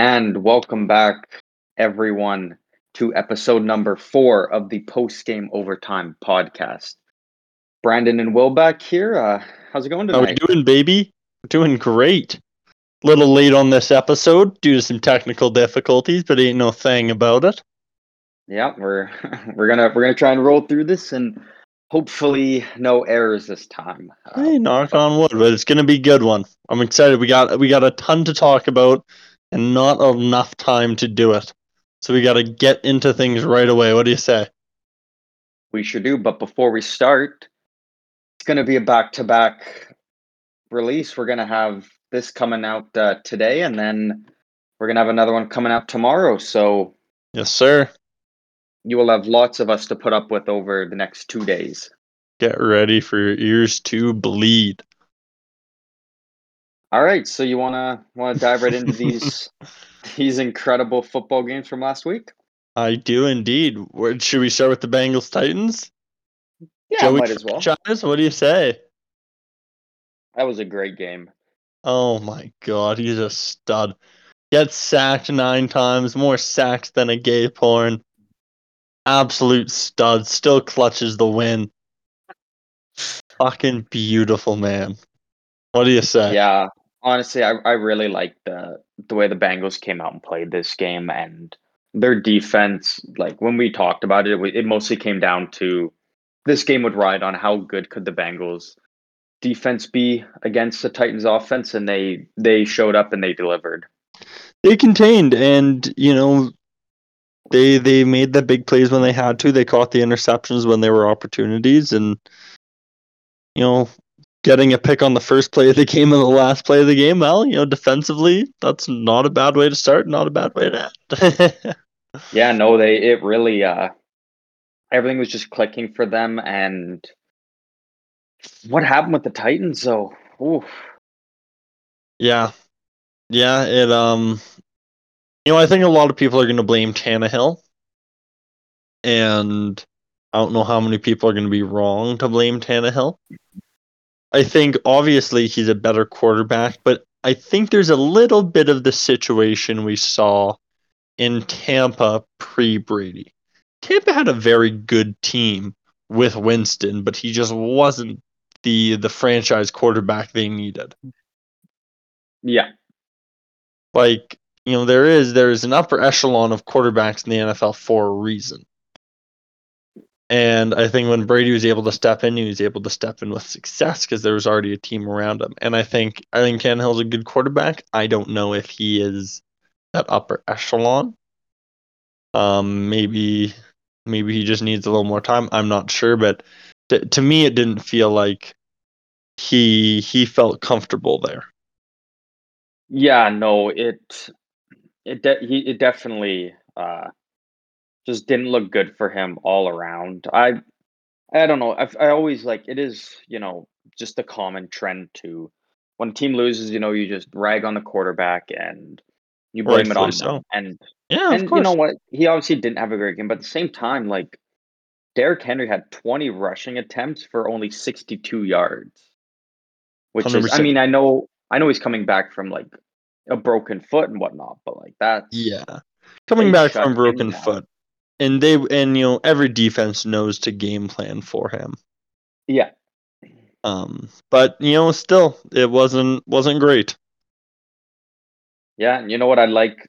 And welcome back, everyone, to episode number four of the Post Game Overtime podcast. Brandon and Will back here. Uh, how's it going How we tonight? doing, baby? Doing great. Little late on this episode due to some technical difficulties, but ain't no thing about it. Yeah, we're we're gonna we're gonna try and roll through this and hopefully no errors this time. Uh, Hey, knock on wood, but it's gonna be a good one. I'm excited. We got we got a ton to talk about, and not enough time to do it. So we got to get into things right away. What do you say? we sure do. But before we start, it's gonna be a back to back release. We're gonna have this coming out uh, today, and then we're gonna have another one coming out tomorrow. So Yes, sir. you will have lots of us to put up with over the next two days. Get ready for your ears to bleed. All right, so you wanna wanna dive right into these these incredible football games from last week? I do indeed. Where, should we start with the Bengals Titans? Yeah, Joey might as well. What do you say? That was a great game. Oh my god, he's a stud. Gets sacked nine times, more sacks than a gay porn. Absolute stud. Still clutches the win. Fucking beautiful, man. What do you say? Yeah, honestly, I, I really liked the the way the Bengals came out and played this game and their defense. Like when we talked about it, it, it mostly came down to this game would ride on how good could the Bengals defense be against the Titans offense, and they they showed up and they delivered. They contained and you know they they made the big plays when they had to. They caught the interceptions when there were opportunities and you know getting a pick on the first play of the game and the last play of the game, well, you know, defensively, that's not a bad way to start, not a bad way to end. Yeah, no, they it really uh everything was just clicking for them and what happened with the Titans though? Oof. Yeah. Yeah, it um you know, I think a lot of people are gonna blame Tannehill. And I don't know how many people are gonna be wrong to blame Tannehill. I think obviously he's a better quarterback, but I think there's a little bit of the situation we saw in Tampa pre Brady. Tampa had a very good team with Winston, but he just wasn't the the franchise quarterback they needed. Yeah. like you know there is there is an upper echelon of quarterbacks in the NFL for a reason. And I think when Brady was able to step in, he was able to step in with success because there was already a team around him. And I think I think Tannehill's a good quarterback. I don't know if he is that upper echelon. Um, maybe maybe he just needs a little more time. I'm not sure, but to me, it didn't feel like he he felt comfortable there. Yeah, no, it it de- he it definitely uh just didn't look good for him all around. I I don't know. I I always like it is, you know, just a common trend to when a team loses, you know, you just rag on the quarterback and you blame it on Rightfully them. And Yeah, and you know what? He obviously didn't have a great game, but at the same time, like Derrick Henry had 20 rushing attempts for only 62 yards. Which is I mean, I know I know he's coming back from like a broken foot and whatnot, but like that Yeah. Coming back from broken foot. And they and you know every defense knows to game plan for him. yeah. Um but you know still it wasn't wasn't great. Yeah, and you know what I like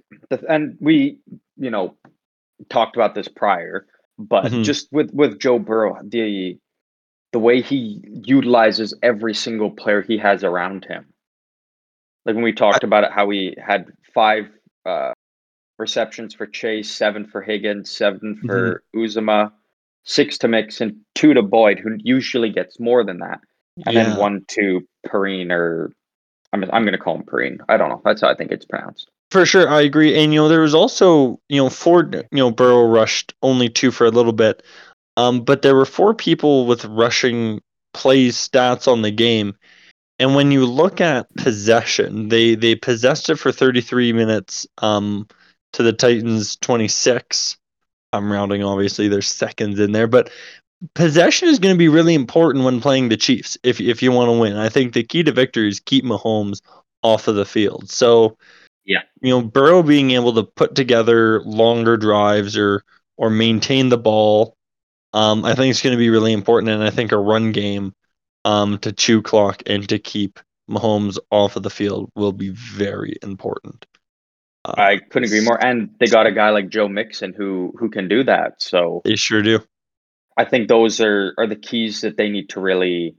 and we, you know, talked about this prior, but Mhm. just with with Joe Burrow, the the way he utilizes every single player he has around him. Like when we talked about it, how he had five uh, receptions for Chase, seven for Higgins, seven for Uzomah, six to Mixon, two to Boyd, who usually gets more than that, and yeah. then one to Perrine or I'm I'm gonna call him Perrine. I don't know. That's how I think it's pronounced. For sure, I agree. And you know, there was also, you know, Ford, you know, Burrow rushed only two for a little bit. Um, but there were four people with rushing plays stats on the game. And when you look at possession, they they possessed it for 33 minutes um to the Titans 26. I'm rounding obviously there's seconds in there, but possession is going to be really important when playing the Chiefs if if you want to win. I think the key to victory is keep Mahomes off of the field. So Yeah. You know, Burrow being able to put together longer drives or or maintain the ball, um, I think it's going to be really important. And I think a run game um, to chew clock and to keep Mahomes off of the field will be very important. Uh, I couldn't agree more. And they got a guy like Joe Mixon who who can do that. So they sure do. I think those are are the keys that they need to really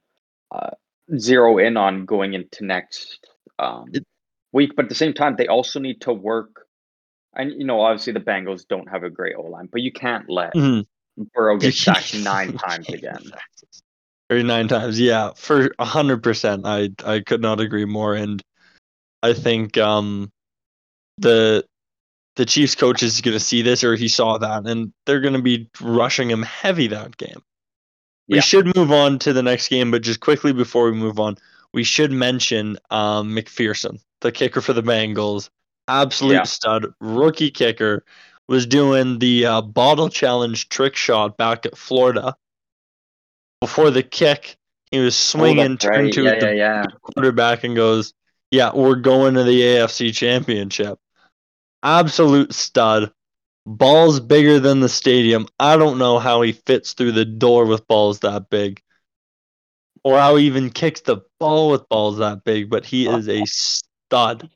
uh, zero in on going into next um, it, week. But at the same time, they also need to work. And you know, obviously the Bengals don't have a great O line, but you can't let mm-hmm. Burrow get sacked nine times again. Or nine times, yeah, for hundred percent. I I could not agree more, and I think um the the Chiefs coach is going to see this, or he saw that, and they're going to be rushing him heavy that game. We yeah. should move on to the next game, but just quickly before we move on, we should mention um, McPherson, the kicker for the Bengals, absolute yeah. stud, rookie kicker, was doing the uh, bottle challenge trick shot back at Florida. Before the kick, he was oh, swinging, oh, turned right. to yeah, the quarterback, and goes, "Yeah, we're going to the AFC Championship." Absolute stud. Balls bigger than the stadium. I don't know how he fits through the door with balls that big. Or how he even kicks the ball with balls that big, but he is a stud.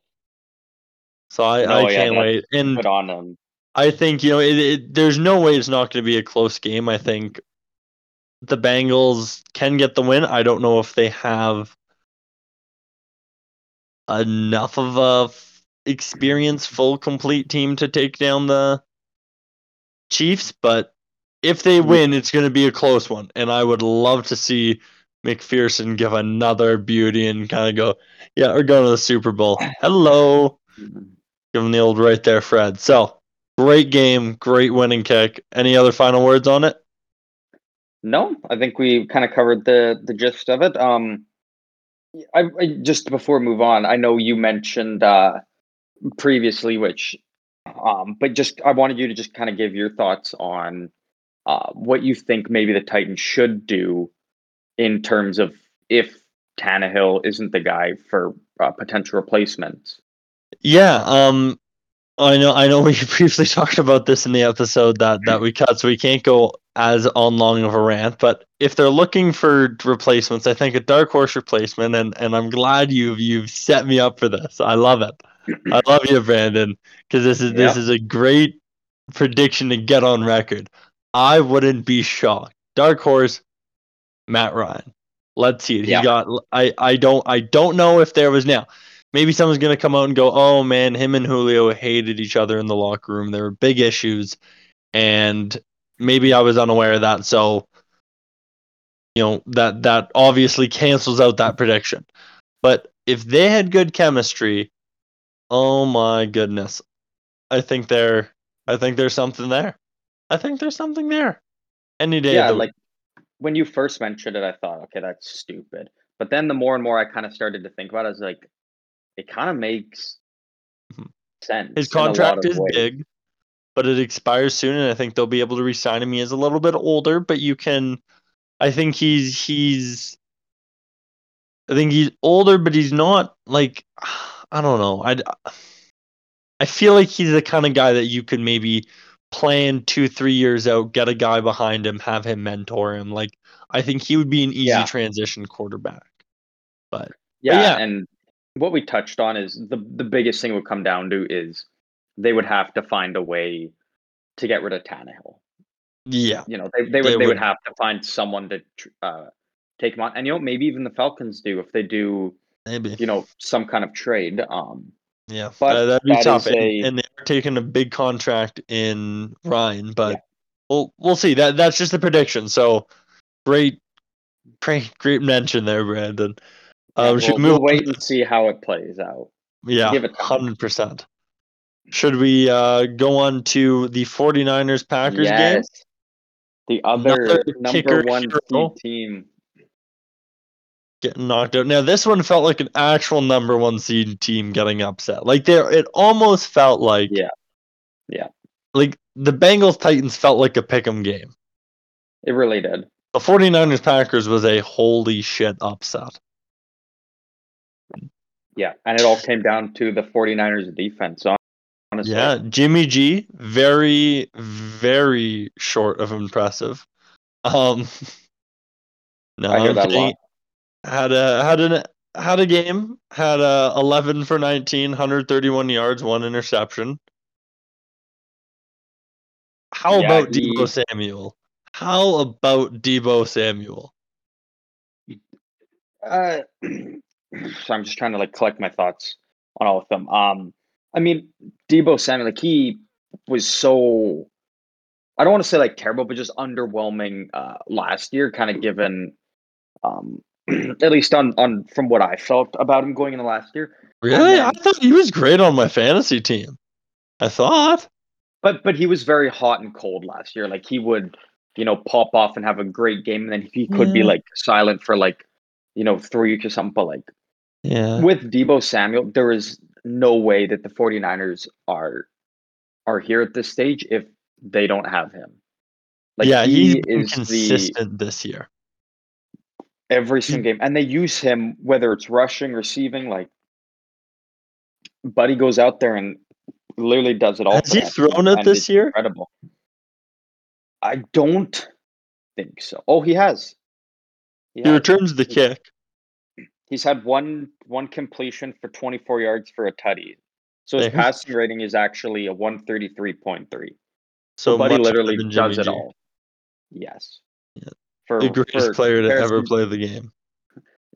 So I, no, I can't wait. And put on him. I think, you know, it, it, there's no way it's not going to be a close game. I think the Bengals can get the win. I don't know if they have enough of a experience, full, complete team to take down the Chiefs, but if they win, it's going to be a close one. And I would love to see McPherson give another beauty and kind of go, yeah, we're going to the Super Bowl. Hello. Give him the old right there, Fred. So great game, great winning kick. Any other final words on it? No, I think we kind of covered the the gist of it. Um, I, I just before we move on, I know you mentioned uh, previously, which, um, but just I wanted you to just kind of give your thoughts on uh, what you think maybe the Titans should do in terms of if Tannehill isn't the guy for uh, potential replacements. Yeah, um, I know. I know we briefly talked about this in the episode that that we cut, so we can't go as on long of a rant. But if they're looking for replacements, I think a dark horse replacement, and and I'm glad you've you've set me up for this. I love it. I love you, Brandon, because this is this is a great prediction to get on record. I wouldn't be shocked. Dark horse, Matt Ryan. Let's see it. He got. I I don't I don't know if there was now. Maybe someone's gonna come out and go, oh man, him and Julio hated each other in the locker room. There were big issues, and maybe I was unaware of that. So, you know that that obviously cancels out that prediction. But if they had good chemistry, Oh my goodness. I think there I think there's something there. I think there's something there. Any day. Yeah, like when you first mentioned it, I thought, okay, that's stupid. But then the more and more I kind of started to think about it, I was like, it kind of makes mm-hmm. sense. His contract is ways. big, but it expires soon, and I think they'll be able to resign him. He is a little bit older, but you can I think he's he's I think he's older, but he's not like I don't know. I I feel like he's the kind of guy that you could maybe plan two, three years out, get a guy behind him, have him mentor him. Like I think he would be an easy yeah. transition quarterback. But yeah, but yeah, and what we touched on is the the biggest thing would come down to is they would have to find a way to get rid of Tannehill. Yeah, you know they they would they, they would, would have to find someone to uh, take him on, and you know maybe even the Falcons do if they do Maybe. You know, some kind of trade. Um, yeah, but uh, that'd be that tough. And, a... and, they're taking a big contract in Ryan, but yeah. we'll we'll see. That that's just a prediction. So great, great, great mention there, Brandon. Um, yeah, we'll, we'll wait and see how it plays out. Yeah, give it hundred percent. Should we uh, go on to the 49ers Packers yes. game? The other Another number one seed team getting knocked out. Now this one felt like an actual number one seed team getting upset. Like there, it almost felt like yeah, yeah. Like the Bengals Titans felt like a pick'em game. It really did. The 49ers Packers was a holy shit upset. Yeah, and it all came down to the 49ers defense. Honestly. Yeah, Jimmy G, very, very short of impressive. Um, no, I hear that a lot. Had a had an had a game. Had a 11 for 19, 131 yards, one interception. How Yeah, about he- Deebo Samuel? How about Deebo Samuel? Uh, so I'm just trying to like collect my thoughts on all of them. Um, I mean, Deebo Samuel, like he was so I don't want to say like terrible, but just underwhelming uh, last year, kind of given um, at least on on from what I felt about him going into last year. Really? I thought he was great on my fantasy team. I thought. But but he was very hot and cold last year. Like he would, you know, pop off and have a great game, and then he could be like silent for like, you know, three weeks or something. But like Yeah. with Deebo Samuel, there is no way that the 49ers are are here at this stage if they don't have him. Like yeah, he is the consistent this year. every single game, and they use him whether it's rushing, receiving. Like, Buddy goes out there and literally does it all. Has he thrown it this year? Incredible. I don't think so. Oh, he has. He He has. returns the He- kick. He's had one one completion for 24 yards for a tutty. So his There. passing rating is actually a 133.3. So So Buddy literally does it all. Yes. Yeah. For, The greatest for player to ever play the game.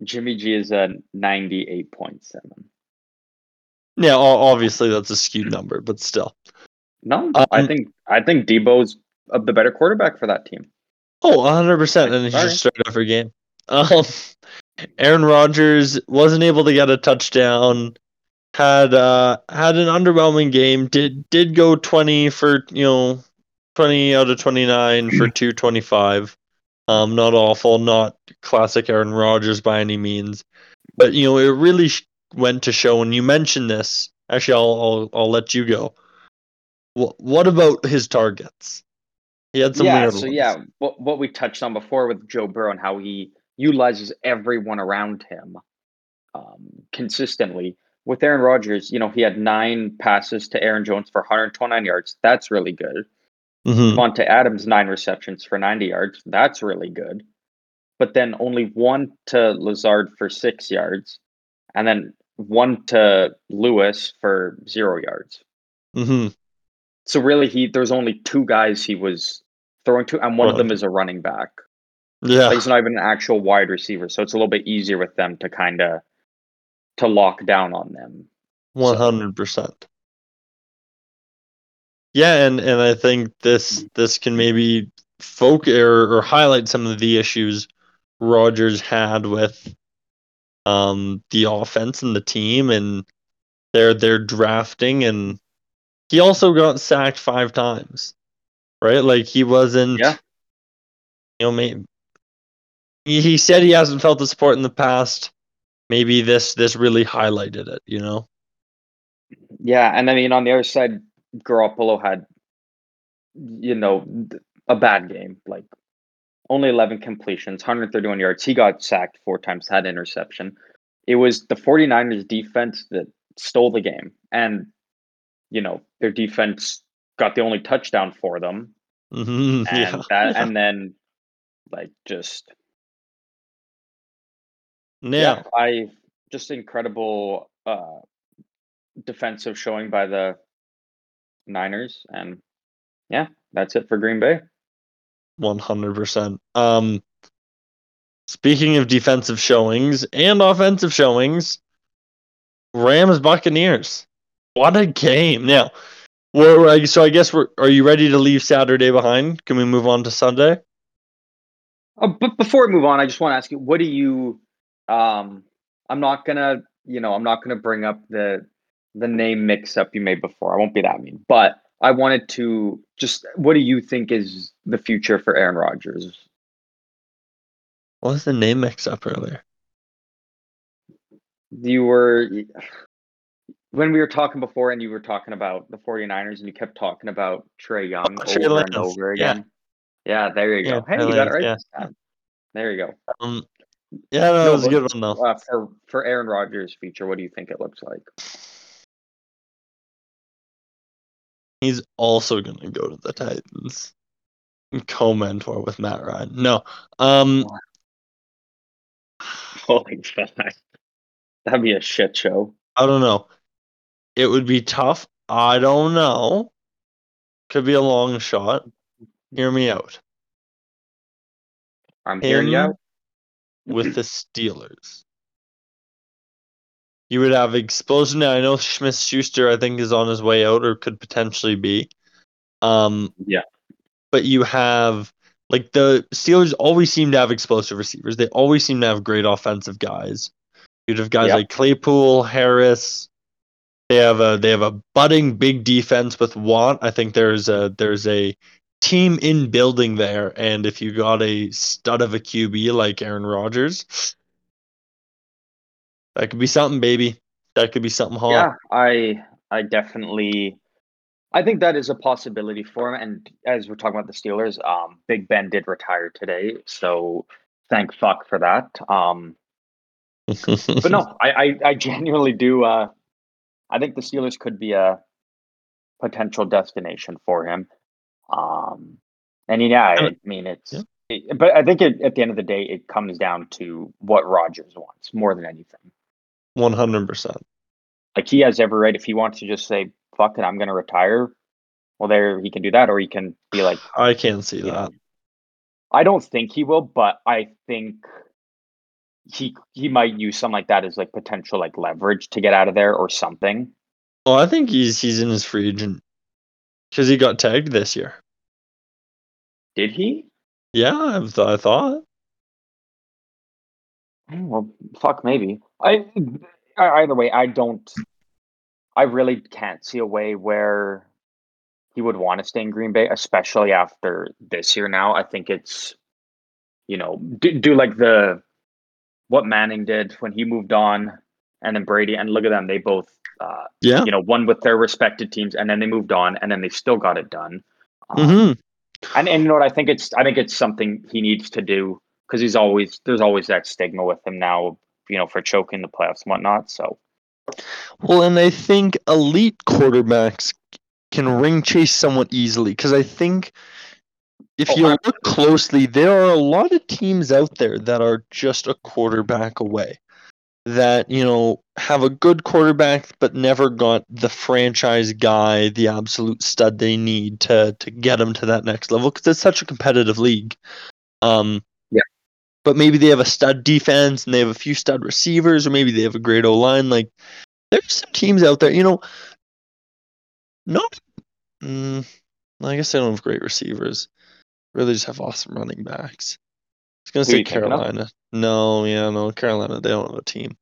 Jimmy G is a 98.7. Yeah, obviously that's a skewed number, but still. No, I Um, think I think Deebo's the better quarterback for that team. Oh, 100%. Like, And he just started every game. Um, Aaron Rodgers wasn't able to get a touchdown. Had uh had an underwhelming game. Did did go 20 for, you know, 20 out of 29 for 225. Um not awful, not classic Aaron Rodgers by any means. But you know, it really sh- went to show and you mentioned this. Actually, I'll I'll, I'll let you go. Wh- what about his targets? He had some yeah, weird so ones. yeah, what what we touched on before with Joe Burrow and how he utilizes everyone around him um, consistently. With Aaron Rodgers, you know, he had nine passes to Aaron Jones for 129 yards. That's really good. Mhm. Davante Adams, nine receptions for 90 yards. That's really good. But then only one to Lazard for six yards, and then one to Lewis for zero yards. Mhm. So really, he there's only two guys he was throwing to, and one of them is a running back. Yeah. Like, he's not even an actual wide receiver, so it's a little bit easier with them to kind of to lock down on them. One hundred percent. Yeah, and and I think this this can maybe focus or, or highlight some of the issues Rodgers had with um the offense and the team and their their drafting and he also got sacked five times. Right? Like he wasn't Yeah. you know maybe he, he said he hasn't felt the support in the past. Maybe this this really highlighted it, you know? Yeah, and I mean on the other side, Garoppolo had, you know, a bad game. Like only 11 completions, 131 yards. He got sacked four times, had interception. It was the 49ers defense that stole the game. And, you know, their defense got the only touchdown for them. Mhm, And yeah. that yeah. and then like just Yeah. I just incredible uh defensive showing by the Niners and yeah, that's it for Green Bay. One hundred percent. Um, speaking of defensive showings and offensive showings, Rams Buccaneers. What a game! Now, so I guess we're. Are you ready to leave Saturday behind? Can we move on to Sunday? Oh, but before we move on, I just want to ask you, what do you um I'm not gonna, you know, I'm not gonna bring up the the name mix up you made before. I won't be that mean. But I wanted to just what do you think is the future for Aaron Rodgers? What was the name mix up earlier? you were when we were talking before and you were talking about the 49ers and you kept talking about Trey Young Oh, over and over again. Yeah, there you Yeah, go. Hey, Trey you got it right yeah. There you go. Um, Yeah, no, No, that was a good one though. Uh, for for Aaron Rodgers' future, what do you think it looks like? He's also gonna go to the Titans. And co-mentor with Matt Ryan. No. Um Holy fuck, that'd be a shit show. I don't know. It would be tough. I don't know. Could be a long shot. Hear me out. I'm hearing you. Out. With the Steelers. You would have explosion. Now I know Smith Schuster I think is on his way out or could potentially be. Um Yeah. but you have like the Steelers always seem to have explosive receivers. They always seem to have great offensive guys. You'd have guys Yep. like Claypool, Harris. They have a they have a budding big defense with Watt. I think there's a there's a team in building there, and if you got a stud of a QB like Aaron Rodgers, that could be something, baby. That could be something hot. Yeah, I I definitely I think that is a possibility for him. And as we're talking about the Steelers, um, Big Ben did retire today, so thank fuck for that. Um, but no, I, I I genuinely do. Uh, I think the Steelers could be a potential destination for him. Um, and yeah, I mean it's. Yeah. it- but I think it, at the end of the day, it comes down to what Rodgers wants more than anything. One hundred percent. Like he has every right if he wants to just say "fuck it," I'm going to retire. Well, there he can do that, or he can be like, I can't see that. know, I don't think he will, but I think he he might use something like that as like potential like leverage to get out of there or something. Oh, I think he's he's in his free agent because he got tagged this year. Did he? Yeah, I, th- I thought. Oh, Well, fuck, maybe. I either way, I don't. I really can't see a way where he would want to stay in Green Bay, especially after this year. Now, I think it's, you know, do, do like the what Manning did when he moved on, and then Brady, and look at them, they both, uh, Yeah. you know, won with their respected teams, and then they moved on, and then they still got it done. Um, hmm and and you know what? I think it's I think it's something he needs to do because he's always there's always that stigma with him now, you know, for choking the playoffs and whatnot. So Well, and I think elite quarterbacks can ring chase somewhat easily because I think if Oh, you look closely, there are a lot of teams out there that are just a quarterback away. That, you know, have a good quarterback but never got the franchise guy, the absolute stud they need to to get them to that next level because it's such a competitive league. Um, Yeah. But maybe they have a stud defense and they have a few stud receivers, or maybe they have a great O line. Like, there's some teams out there, you know. Not, mm, I guess they don't have great receivers. Really, just have awesome running backs. Was gonna Who say you thinking of? Carolina. No, yeah, no, Carolina. They don't have a team.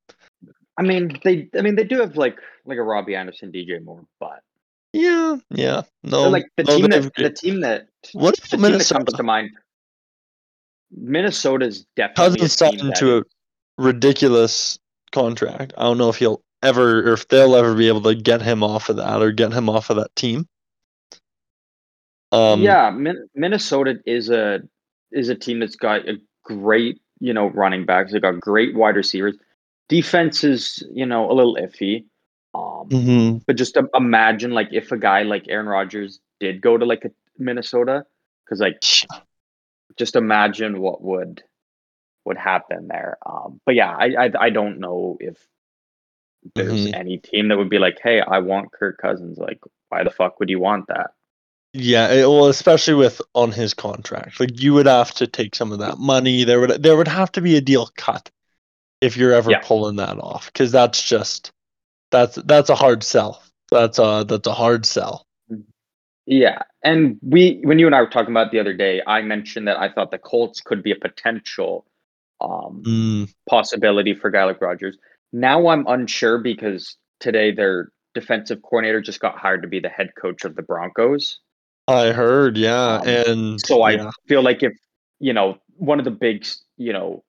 I mean they I mean they do have like like a Robbie Anderson, DJ Moore, but Yeah, yeah. No, like the no, team that the team that What the about team that comes to mind. Minnesota's definitely Cousins signed that to a ridiculous contract. I don't know if he'll ever or if they'll ever be able to get him off of that or get him off of that team. Um, yeah, Min- Minnesota is a is a team that's got a great, you know, running backs. They got great wide receivers. Defense is, you know, a little iffy. Um, mhm. but just im- imagine like if a guy like Aaron Rodgers did go to like a Minnesota, because like just imagine what would would happen there. Um, but yeah, I, I I don't know if there's Mhm. any team that would be like, hey, I want Kirk Cousins. Like, why the fuck would you want that? Yeah, it, well, especially with on his contract, like you would have to take some of that money. There would there would have to be a deal cut if you're ever Yeah. pulling that off, because that's just that's that's a hard sell. That's a that's a hard sell. Yeah, and we when you and I were talking about the other day, I mentioned that I thought the Colts could be a potential um, Mm, possibility for guy like Rodgers. Now I'm unsure because today their defensive coordinator just got hired to be the head coach of the Broncos. I heard, yeah, Um, and So I yeah. feel like if you know one of the big you know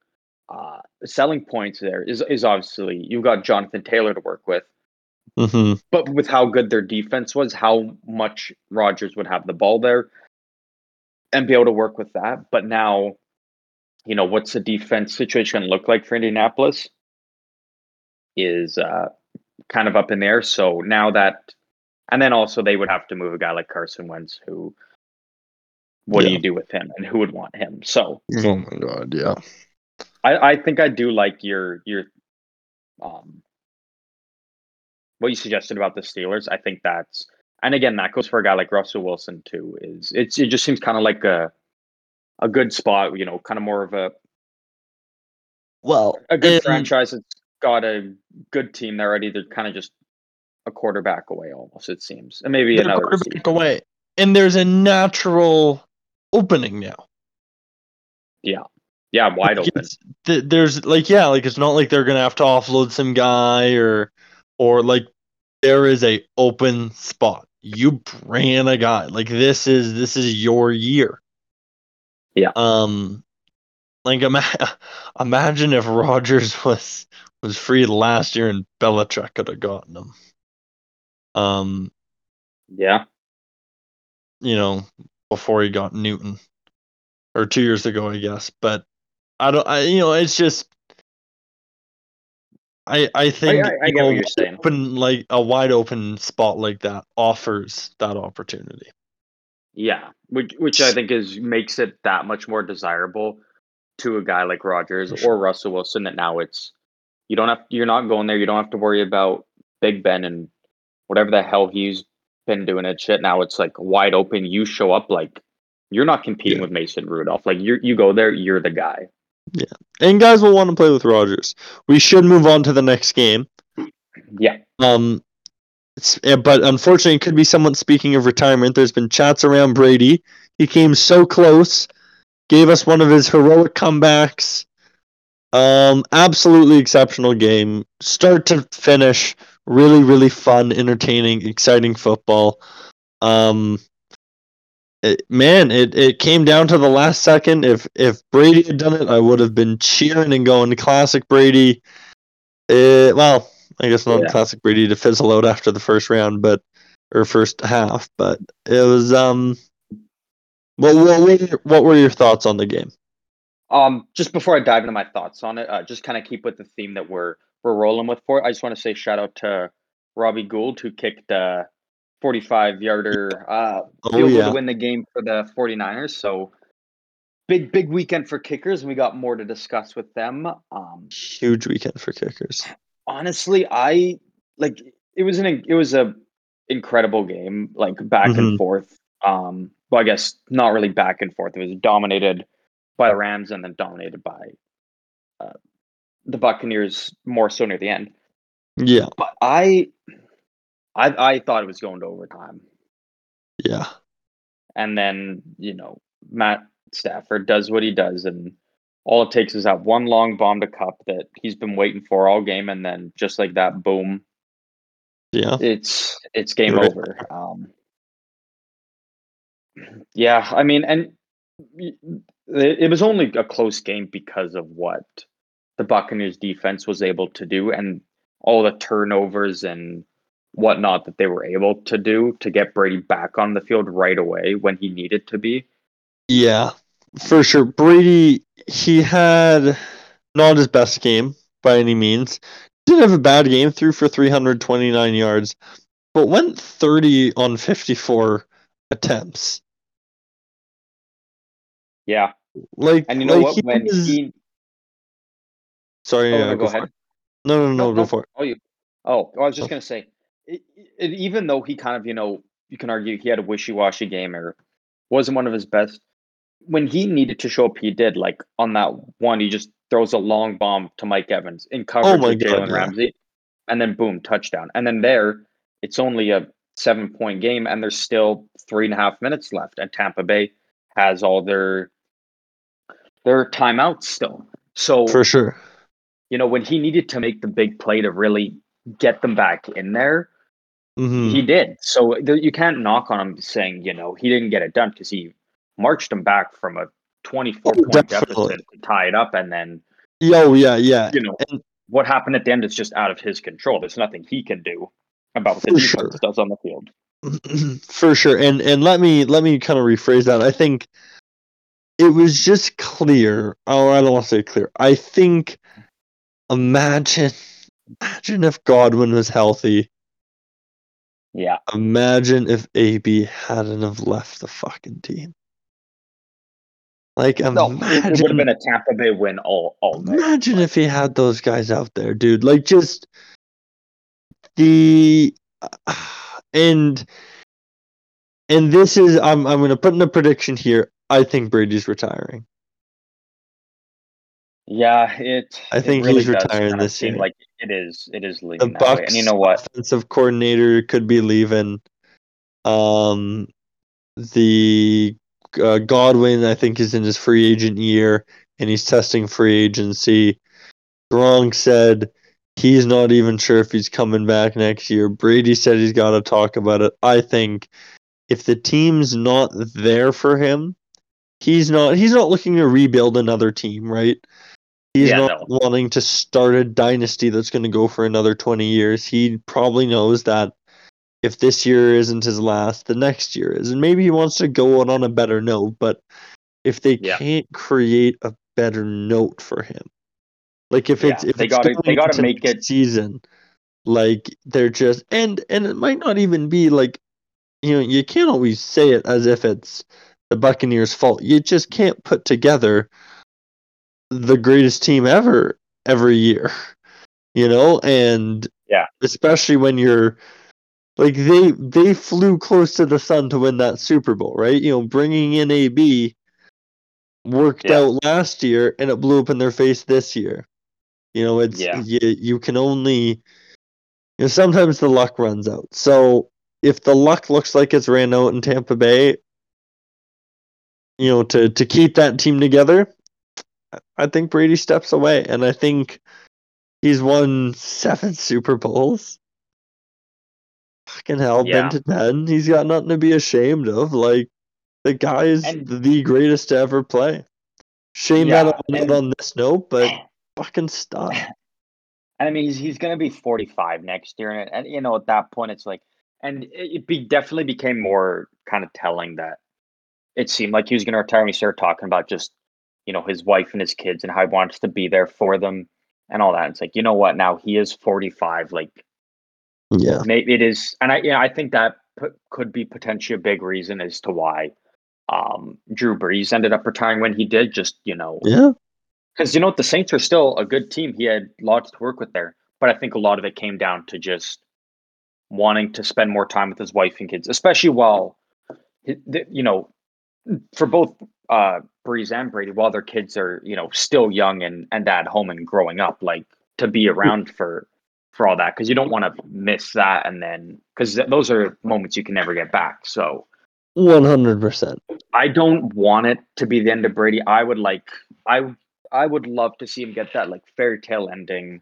uh, selling points there is is obviously you've got Jonathan Taylor to work with, hmm but with how good their defense was, how much Rodgers would have the ball there and be able to work with that. But now you know, what's the defense situation look like for Indianapolis is uh, kind of up in there. So now that, and then also they would have to move a guy like Carson Wentz, who, what do you do with him, and who would want him? So Oh my god, yeah. I, I think I do like your your um what you suggested about the Steelers. I think that's and again that goes for a guy like Russell Wilson too. Is it's it just seems kind of like a a good spot, you know, kind of more of a Well, a good and- franchise that's got a good team. They're already they're kind of just a quarterback away almost. It seems, and maybe they're another quarterback receiver. away, and there's a natural opening now. Yeah, yeah wide Like, open. th- there's like yeah, like it's not like they're gonna have to offload some guy or or like there is a open spot. You bring in a guy like this is this is your year. Yeah. Um, like ima- imagine if Rodgers was was free last year and Belichick could have gotten him. Um, Yeah, you know, before he got Newton, or two years ago, I guess. But I don't, I you know, it's just, I I think I- I you get what you're saying. Open like a wide open spot like that offers that opportunity. yeah, which which I think is makes it that much more desirable to a guy like Rodgers sure. or Russell Wilson. That now it's you don't have you're not going there. You don't have to worry about Big Ben and whatever the hell he's been doing at shit. Now it's like wide open. You show up like you're not competing Yeah. with Mason Rudolph. Like you you go there, you're the guy. Yeah. And guys will want to play with Rodgers. We should move on to the next game. Yeah, Um, it's, but unfortunately, it could be someone speaking of retirement. There's been chats around Brady. He came so close, gave us one of his heroic comebacks. Um, absolutely exceptional game, start to finish. Really, really fun, entertaining, exciting football. Um, it, man, it, it came down to the last second. If if Brady had done it, I would have been cheering and going classic Brady. Uh, well, I guess not Yeah. classic Brady to fizzle out after the first round, but or first half. But it was um. What what were, what were your thoughts on the game? Um, just before I dive into my thoughts on it, uh, just kind of keep with the theme that we're we're rolling with for it. I just want to say shout out to Robbie Gould who kicked a 45 yarder uh, Oh, yeah. to win the game for the 49ers. So big big weekend for kickers. and We got more to discuss with them. Um, Huge weekend for kickers. honestly, I like it was an it was a incredible game, like back Mhm. and forth. Um, well, I guess not really back and forth. It was dominated by the Rams and then dominated by uh, the Buccaneers more so near the end. Yeah, But I, I, I thought it was going to overtime, yeah, and then you know Matt Stafford does what he does, and all it takes is that one long bomb to Kupp that he's been waiting for all game, and then just like that, boom, yeah. it's it's game Right. over. Um, yeah, I mean, and it, it was only a close game because of what the Buccaneers defense was able to do and all the turnovers and whatnot that they were able to do to get Brady back on the field right away when he needed to be. Yeah, for sure. Brady, he had not his best game by any means. Didn't have a bad game, threw for 329 yards, but went 30 on 54 attempts. Yeah, Like, and you know like what? he When was- he sorry, oh, yeah, go, go ahead. No, no, no, No, go for it. Oh, you. Oh, I was just Oh. gonna say, it, it, even though he kind of, you know, you can argue he had a wishy-washy game or wasn't one of his best. When he needed to show up, he did. Like on that one, he just throws a long bomb to Mike Evans in coverage Oh my with God, Jalen. Ramsey, and then boom, touchdown. And then there, it's only a seven-point game, and there's still three and a half minutes left, and Tampa Bay has all their their timeouts still. So For sure. You know, when he needed to make the big play to really get them back in there, hmm he did. So th- you can't knock on him saying, you know, he didn't get it done because he marched them back from a 24 Oh, point definitely. deficit to tie it up. And then, oh, yeah, yeah. you know, And- what happened at the end is just out of his control. There's nothing he can do about what the defense sure. does on the field. for sure and and let me let me kind of rephrase that i think it was just clear. Oh, I don't want to say clear. I think imagine imagine if Godwin was healthy. Yeah. Imagine if AB hadn't have left the fucking team. Like No, it would have been a Tampa Bay win all all day. Imagine if he had those guys out there, dude. Like just the and and this is I'm I'm gonna put in a prediction here. I think Brady's retiring. Yeah, it. I it think really he's retiring this year. Like it is. It is leaving. The leaning that way. Bucks And you know what? offensive coordinator could be leaving. Um, the uh, Godwin I think is in his free agent year and he's testing free agency. Gronk said he's not even sure if he's coming back next year. Brady said he's got to talk about it. I think if the team's not there for him, he's not he's not looking to rebuild another team, right? He's Yeah, not wanting to start a dynasty that's going to go for another 20 years. He probably knows that if this year isn't his last, the next year is. And maybe he wants to go on on a better note, but if they Yeah. can't create a better note for him, like if Yeah, it's if they gotta- they gotta make it- season, like they're just and and it might not even be like you know you can't always say it as if it's the Buccaneers' fault. You just can't put together the greatest team ever every year, you know, and Yeah. especially when you're like they they flew close to the sun to win that Super Bowl, right? You know, bringing in AB worked Yeah. out last year and it blew up in their face this year. You know, it's Yeah. you, you can only you know sometimes the luck runs out. So if the luck looks like it's ran out in Tampa Bay, you know, to to keep that team together, I- think Brady steps away and I think he's won seven Super Bowls. Fucking hell, Yeah. been to ten. He's got nothing to be ashamed of. Like the guy is And- the greatest to ever play. Shame Yeah, that I'm not on this note, but fucking stop. And I mean, he's he's gonna be 45 next year, and, and you know, at that point, it's like, and it, be definitely became more kind of telling that it seemed like he was gonna retire. when he started talking about just, you know, his wife and his kids and how he wants to be there for them and all that. It's like, you know what? Now he is 45. Like, Yeah. maybe it is, and I yeah, I think that p- could be potentially a big reason as to why um Drew Brees ended up retiring when he did. Just you know, Yeah. because you know what, the Saints are still a good team. He had lots to work with there, but I think a lot of it came down to just wanting to spend more time with his wife and kids, especially while you know, for both uh Brees and Brady, while their kids are you know still young and and at home and growing up, like to be around for for all that because you don't want to miss that and then because those are moments you can never get back. So. One hundred percent. I don't want it to be the end of Brady. I would like I I would love to see him get that like fairy tale ending.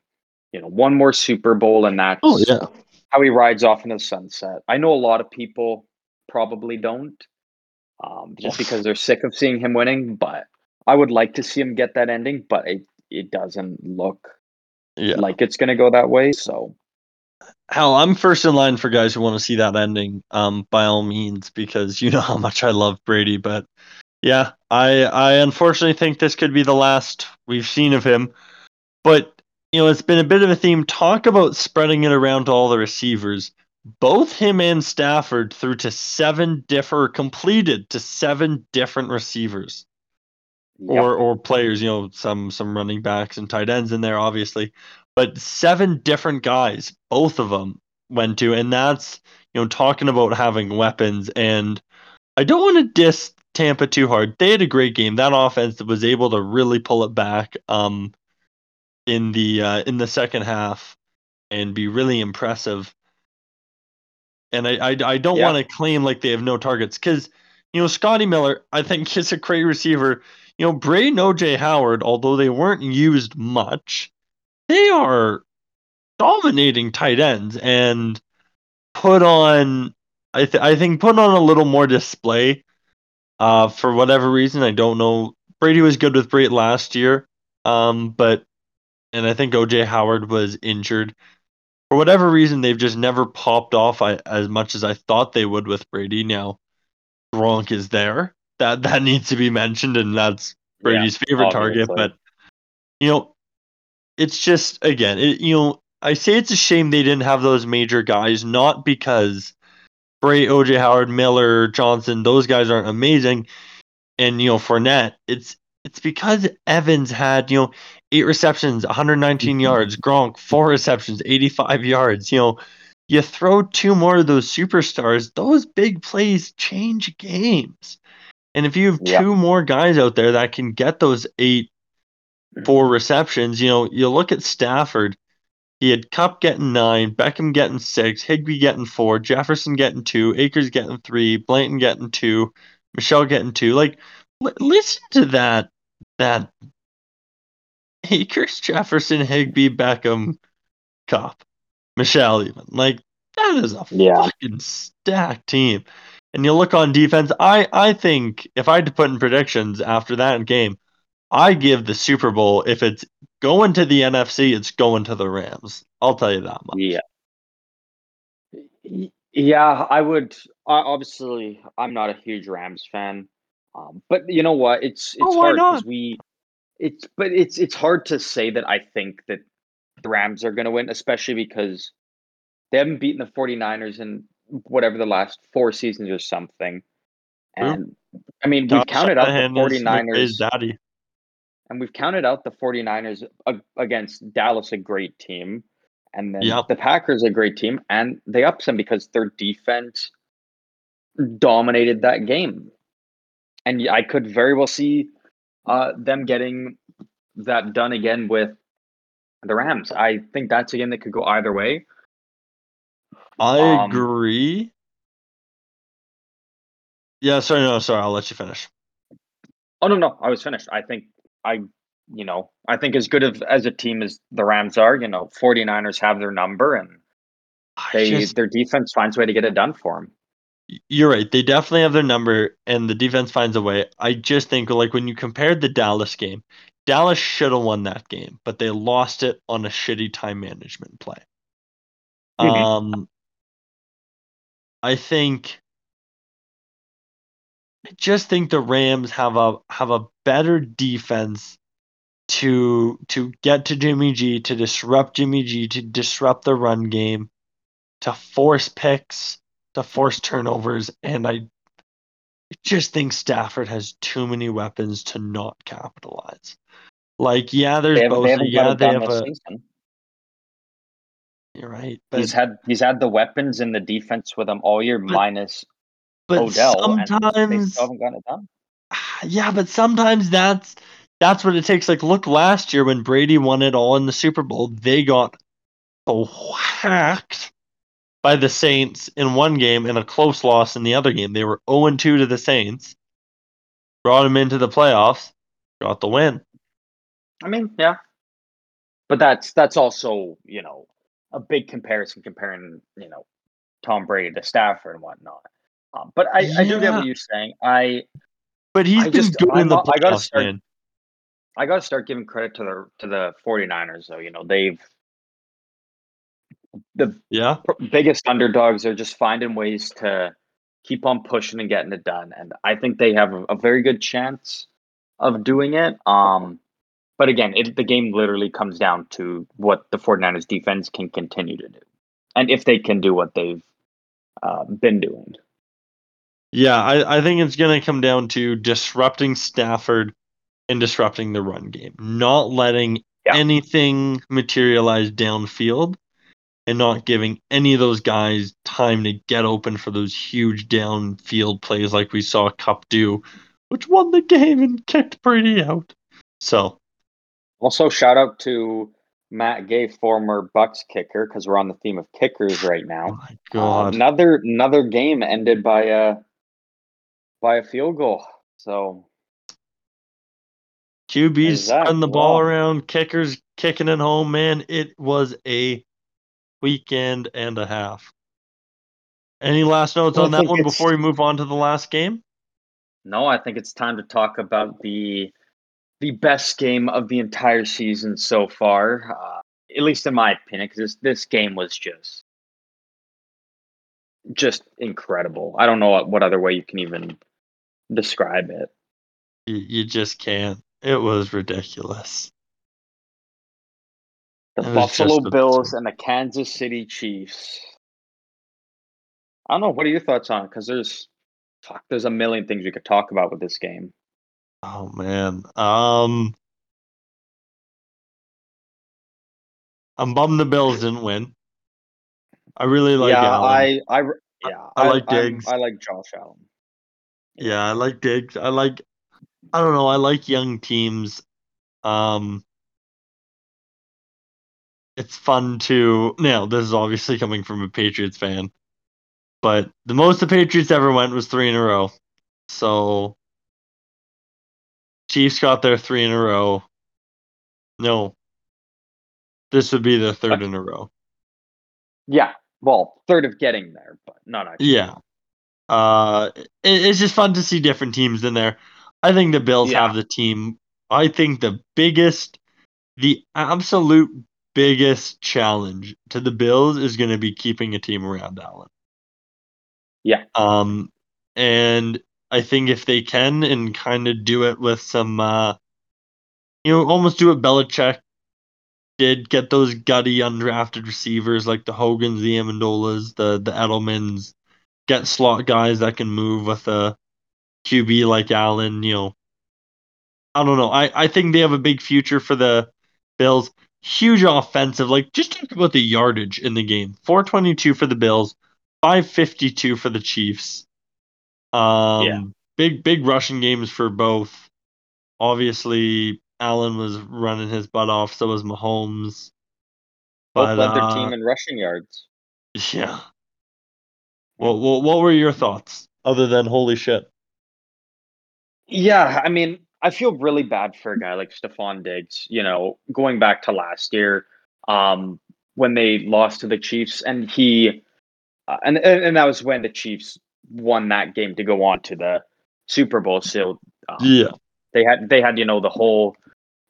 You know, one more Super Bowl and that's Oh yeah. how he rides off in the sunset. I know a lot of people probably don't, um, just because they're sick of seeing him winning. But I would like to see him get that ending, but it it doesn't look Yeah. like it's going to go that way. So Hell, I'm first in line for guys who want to see that ending. Um, by all means, because you know how much I love Brady. But yeah, I I unfortunately think this could be the last we've seen of him. But you know, it's been a bit of a theme. Talk about spreading it around to all the receivers. Both him and Stafford threw to seven different, completed to seven different receivers yep. or or players, you know, some some running backs and tight ends in there, obviously, but seven different guys, both of them went to, and that's you know talking about having weapons. And I don't want to diss Tampa too hard. They had a great game. That offense was able to really pull it back um in the uh, in the second half and be really impressive. And I I, I don't Yeah. want to claim like they have no targets because you know Scotty Miller I think is a great receiver. You know Brate and OJ Howard, although they weren't used much, they are dominating tight ends and put on I th- I think put on a little more display. Uh, for whatever reason, I don't know. Brady was good with Brady last year, um, but and I think OJ Howard was injured. For whatever reason, they've just never popped off I, as much as I thought they would with Brady. Now, Gronk is there, that that needs to be mentioned, and that's Brady's yeah, favorite obviously. target. But you know, it's just again, it, you know, I say it's a shame they didn't have those major guys, not because Brate, OJ Howard, Miller, Johnson, those guys aren't amazing, and you know Fournette. It's it's because Evans had you know eight receptions, 119 mm-hmm. yards. Gronk four receptions, 85 yards. You know, you throw two more of those superstars, those big plays change games. And if you have yeah. two more guys out there that can get those eight, four receptions, you know, you look at Stafford. He had Kupp getting nine, Beckham getting six, Higbee getting four, Jefferson getting two, Akers getting three, Blanton getting two, Michel getting two. Like, l- listen to that. That Akers, Jefferson, Higbee, Beckham, Kupp, Michel, even like that is a yeah. fucking stacked team. And you look on defense. I I think if I had to put in predictions after that game, I give the Super Bowl if it's going to the NFC, it's going to the Rams. I'll tell you that much. Yeah. Yeah, I would. Obviously, I'm not a huge Rams fan, um, but you know what? It's it's oh, hard because we. It's but it's it's hard to say that I think that the Rams are going to win, especially because they haven't beaten the 49ers in whatever the last four seasons or something. And I mean, we've counted out the 49ers. Is Daddy. And we've counted out the 49ers against Dallas, a great team. And then yep. the Packers, a great team. And they ups them because their defense dominated that game. And I could very well see uh, them getting that done again with the Rams. I think that's a game that could go either way. I um, agree. Yeah, sorry, no, sorry, I'll let you finish. Oh no, no, I was finished. I think I you know, I think as good of as a team as the Rams are, you know, 49ers have their number and they just, their defense finds a way to get it done for them. You're right. They definitely have their number and the defense finds a way. I just think like when you compared the Dallas game, Dallas should have won that game, but they lost it on a shitty time management play. Mm-hmm. Um I think I just think the Rams have a have a better defense to to get to Jimmy G, to disrupt Jimmy G, to disrupt the run game, to force picks, to force turnovers, and I just think Stafford has too many weapons to not capitalize. Like, yeah, there's both. Yeah, they have a. Season. You're right. But, he's had he's had the weapons in the defense with him all year, but, minus but Odell. Sometimes they haven't gotten it done. Yeah, but sometimes that's that's what it takes. Like, look last year when Brady won it all in the Super Bowl, they got whacked by the Saints in one game and a close loss in the other game. They were 0 2 to the Saints, brought them into the playoffs, got the win. I mean, yeah. But that's that's also, you know, a big comparison comparing, you know, Tom Brady to Stafford and whatnot. Um, but I, yeah. I do get what you're saying. I but he's I been just, good in the playoffs, I gotta start, man. I gotta start giving credit to the to the 49ers though. You know, they've the yeah biggest underdogs are just finding ways to keep on pushing and getting it done. And I think they have a, a very good chance of doing it. Um but again, it, the game literally comes down to what the 49ers defense can continue to do. And if they can do what they've uh, been doing. Yeah, I, I think it's going to come down to disrupting Stafford and disrupting the run game, not letting yeah. anything materialize downfield and not giving any of those guys time to get open for those huge downfield plays like we saw Kupp do, which won the game and kicked Brady out. So also, shout out to Matt Gay, former Bucks kicker, because we're on the theme of kickers right now. Oh God. Uh, another another game ended by a by a field goal. So QB's throwing the ball around, kickers kicking it home. Man, it was a weekend and a half. Any last notes on that one before we move on to the last game? No, I think it's time to talk about the the best game of the entire season so far, uh, at least in my opinion, because this, this game was just just incredible. I don't know what, what other way you can even describe it. You, you just can't. It was ridiculous. The Buffalo Bills and the Kansas City Chiefs. I don't know. What are your thoughts on it? Because there's, fuck, there's a million things we could talk about with this game. Oh man. Um I'm bummed the Bills didn't win. I really like yeah, Allen. I, I, yeah, I like I'm- Diggs. I like Josh Allen. Yeah, I like Diggs. I like I don't know, I like young teams. Um it's fun to now this is obviously coming from a Patriots fan. But the most the Patriots ever went was three in a row. So Chiefs got their three in a row. No. This would be the third in a row. Yeah, well, third of getting there, but not actually. Yeah. Uh, it, it's just fun to see different teams in there. I think the Bills Yeah. have the team. I think the biggest, the absolute biggest challenge to the Bills is going to be keeping a team around Allen. Yeah. Um, and I think if they can and kind of do it with some, uh, you know, almost do what Belichick did, get those gutty undrafted receivers like the Hogans, the Amendolas, the the Edelmans, get slot guys that can move with a QB like Allen. You know, I don't know. I I think they have a big future for the Bills. Huge offensive. Like just talk about the yardage in the game. 422 for the Bills, 552 for the Chiefs. Um, Yeah. big big rushing games for both. Obviously, Allen was running his butt off. So was Mahomes. Both But led their uh, team in rushing yards. yeah. What, what what were your thoughts other than holy shit? Yeah, I mean, I feel really bad for a guy like Stefon Diggs. You know, going back to last year, um, when they lost to the Chiefs, and he, uh, and, and and that was when the Chiefs won that game to go on to the Super Bowl. So um, Yeah. they had they had you know the whole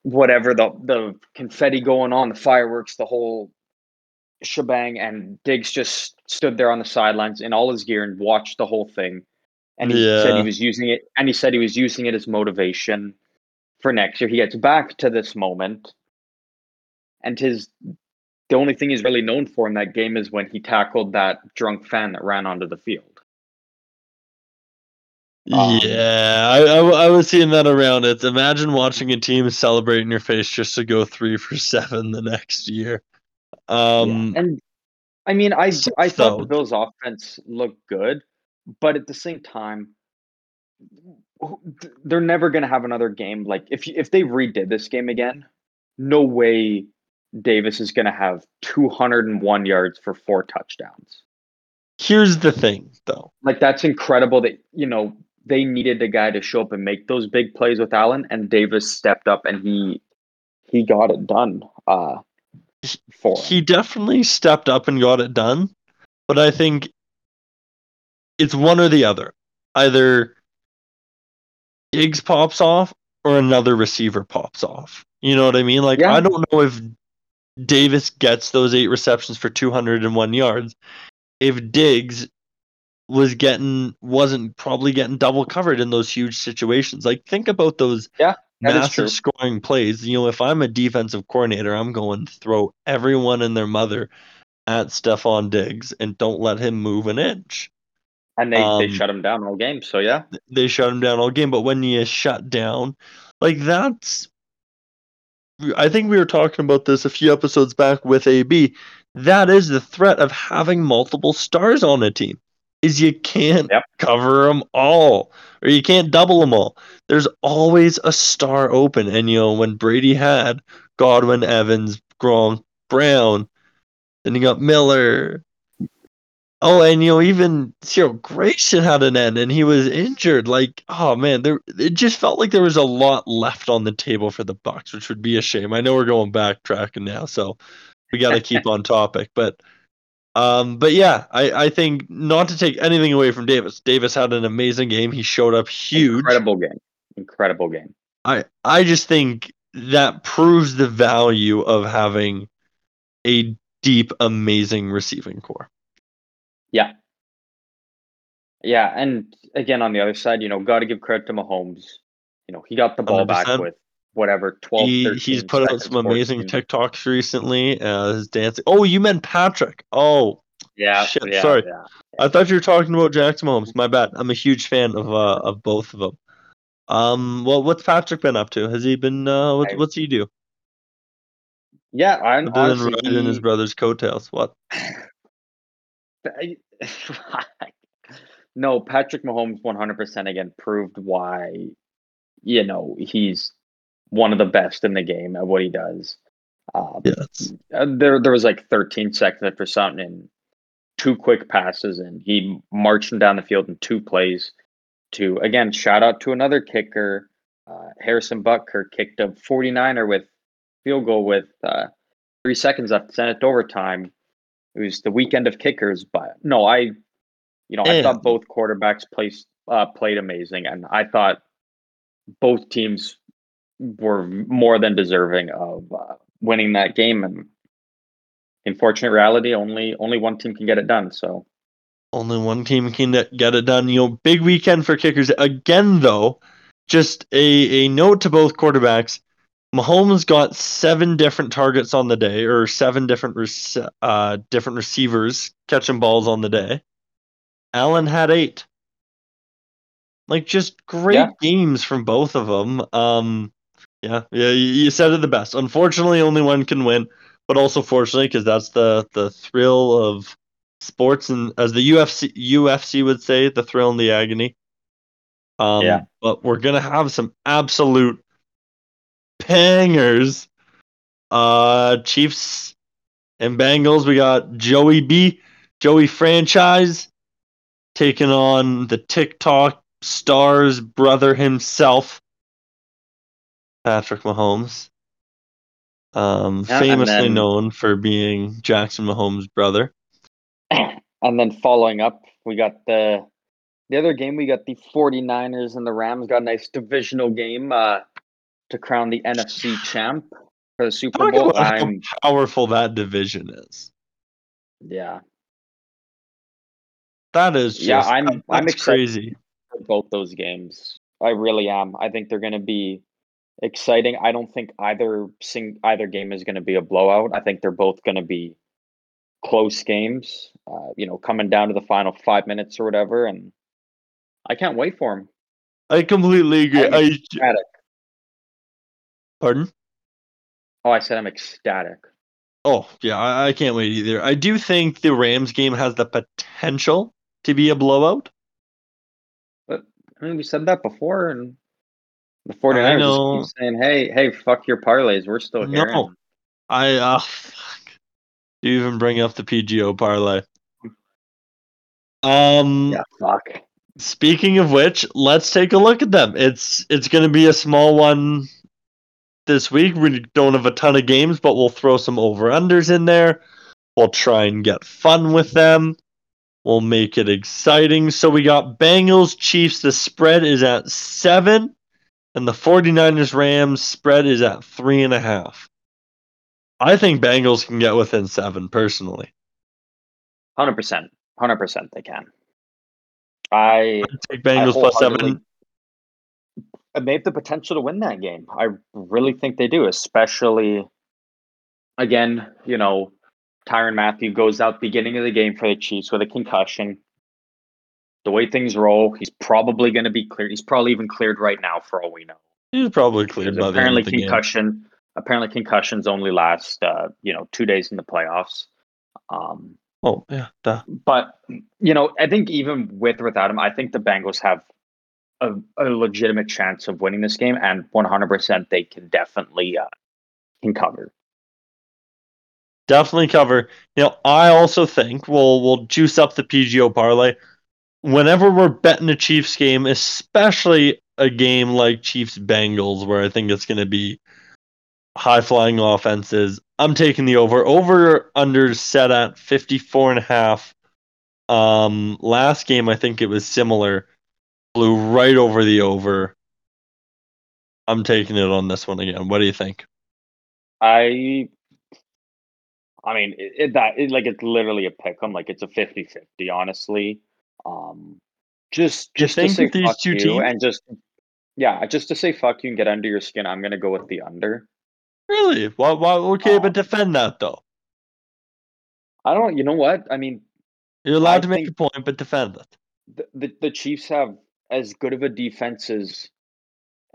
whatever the the confetti going on, the fireworks, the whole shebang, and Diggs just stood there on the sidelines in all his gear and watched the whole thing. And he said he was using it, and he said he was using it as motivation for next year. He gets back to this moment, and his the only thing he's really known for in that game is when he tackled that drunk fan that ran onto the field. Um, yeah, I was seeing that around. It's imagine watching a team celebrate in your face just to go three for seven the next year. Um, Yeah. And I mean, I Six I thought the. Bills' offense looked good, but at the same time, they're never going to have another game like if if they redid this game again, no way Davis is going to have 201 yards for four touchdowns. here's the thing, though. Like that's incredible that you know they needed a guy to show up and make those big plays with Allen, and Davis stepped up and he he got it done. Uh, for him. He definitely stepped up and got it done, but I think it's one or the other. Either Diggs pops off or another receiver pops off. You know what I mean? Like Yeah. I don't know if Davis gets those eight receptions for 201 yards if Diggs was getting wasn't probably getting double covered in those huge situations. Like think about those Yeah, that is true. massive scoring plays. You know, if I'm a defensive coordinator, I'm going to throw everyone and their mother at Stefon Diggs and don't let him move an inch. And they they um, shut him down all game. So yeah, They shut him down all game, but when you shut down, like that's I think we were talking about this a few episodes back with AB. That is the threat of having multiple stars on a team. Is you can't Yep. cover them all, or you can't double them all. There's always a star open, and you know when Brady had Godwin, Evans, Gronk, Brown, then you got Miller. Oh, and you know even Cyril Grayson had an end, and he was injured. Like, oh man, there it just felt like there was a lot left on the table for the Bucks, which would be a shame. I know we're going backtracking now, so we got to keep on topic. But, um, but yeah, I I think not to take anything away from Davis. Davis had an amazing game. He showed up huge. incredible game, incredible game. I I just think that proves the value of having a deep, amazing receiving core. Yeah, Yeah, and again on the other side, you know, got to give credit to Mahomes. You know, he got the ball back 100%. with whatever 12 He, 13 he's put out some amazing 14. TikToks recently. Uh, his dancing. Oh, you meant Patrick. Oh, Yeah, Shit, yeah, sorry. yeah. I thought you were talking about Jackson Mahomes. My bad. I'm a huge fan of uh, of both of them. Um, well, what's Patrick been up to? Has he been? Uh, what, I- what's he do Yeah, I other honestly than riding his he- brother's coattails? What? No, Patrick Mahomes 100% again proved why, you know, he's one of the best in the game at what he does. Um, Yes. uh, there, there was like 13 seconds after something and two quick passes, and he marched him down the field in two plays. To again, shout out to another kicker, uh, Harrison Butker kicked a 49er with field goal with uh, three seconds left, sent it to overtime. It was the weekend of kickers, but no, I, you know, I thought both quarterbacks placed uh, played amazing, and I thought both teams were more than deserving of uh, winning that game. And unfortunate reality, only only one team can get it done. So Only one team can get it done. You know, big weekend for kickers again. Though, just a a note to both quarterbacks. Mahomes got seven different targets on the day, or seven different rec- uh, different receivers catching balls on the day. Allen had eight. Like just great Yeah. games from both of them. Um, yeah, yeah, you, you said it the best. Unfortunately, only one can win, but also fortunately, because that's the the thrill of sports, and as the UFC UFC would say, the thrill and the agony. Um, Yeah. But we're gonna have some absolute pangers. Uh, Chiefs and Bengals. We got Joey B, Joey franchise, taking on the TikTok star's brother himself, Patrick Mahomes. Um, Yeah, famously then- known for being Jackson Mahomes' brother. and then following up, we got the the other game. We got the 49ers and the Rams. Got a nice divisional game uh, to crown the NFC champ for the Super Talk Bowl. about how I'm powerful that division is. yeah, That is just Yeah, I'm- that- I'm excited. crazy. for both those games. I really am. I think they're going to be exciting. I don't think either sing either game is going to be a blowout. I think they're both going to be close games. Uh, you know, coming down to the final five minutes or whatever, and I can't wait for them. I completely agree. I'm I. pardon? Oh, I said I'm ecstatic. Oh, yeah, I, I can't wait either. I do think the Rams game has the potential to be a blowout. But I mean, we said that before, and the 49ers just keep saying, "Hey, hey, fuck your parlays. We're still here." No. I uh fuck. Do you even bring up the PGO parlay. Um Yeah, fuck. speaking of which, let's take a look at them. It's it's gonna be a small one this week. We don't have a ton of games, but we'll throw some over unders in there. We'll try and get fun with them. We'll make it exciting. So we got Bengals, Chiefs. The spread is at seven, and the 49ers Rams spread is at three and a half. I think Bengals can get within seven personally. Hundred percent. Hundred percent. They can. I Take Bengals plus seven. They have the potential to win that game. I really think they do, especially again, you know, Tyrann Mathieu goes out beginning of the game for the Chiefs with a concussion. The way things roll, he's probably going to be cleared. He's probably even cleared right now, for all we know. He's probably cleared by apparently the game. concussion, apparently concussions only last, uh, you know, two days in the playoffs. Um, Oh yeah, duh. but you know, I think even with or without him, I think the Bengals have a, a legitimate chance of winning this game, and one hundred percent they can definitely uh, can cover. definitely cover. You know, I also think we'll we'll juice up the PGO parlay. Whenever we're betting a Chiefs game, especially a game like Chiefs Bengals, where I think it's going to be high flying offenses, I'm taking the over. Over under set at 54 and a half. Um, last game I think it was similar, flew right over the over. I'm taking it on this one again. What do you think? I, I mean, it, it, that it, like it's literally a pick 'em. Like it's a 50-50, honestly. Um, Just just to say these fuck two you teams? and just yeah, just to say fuck you and get under your skin, I'm gonna go with the under. Really? Why? Why? Okay, but Um, defend that though. I don't. You know what? I mean, You're allowed I to make a point, but defend it. the, the the Chiefs have as good of a defense as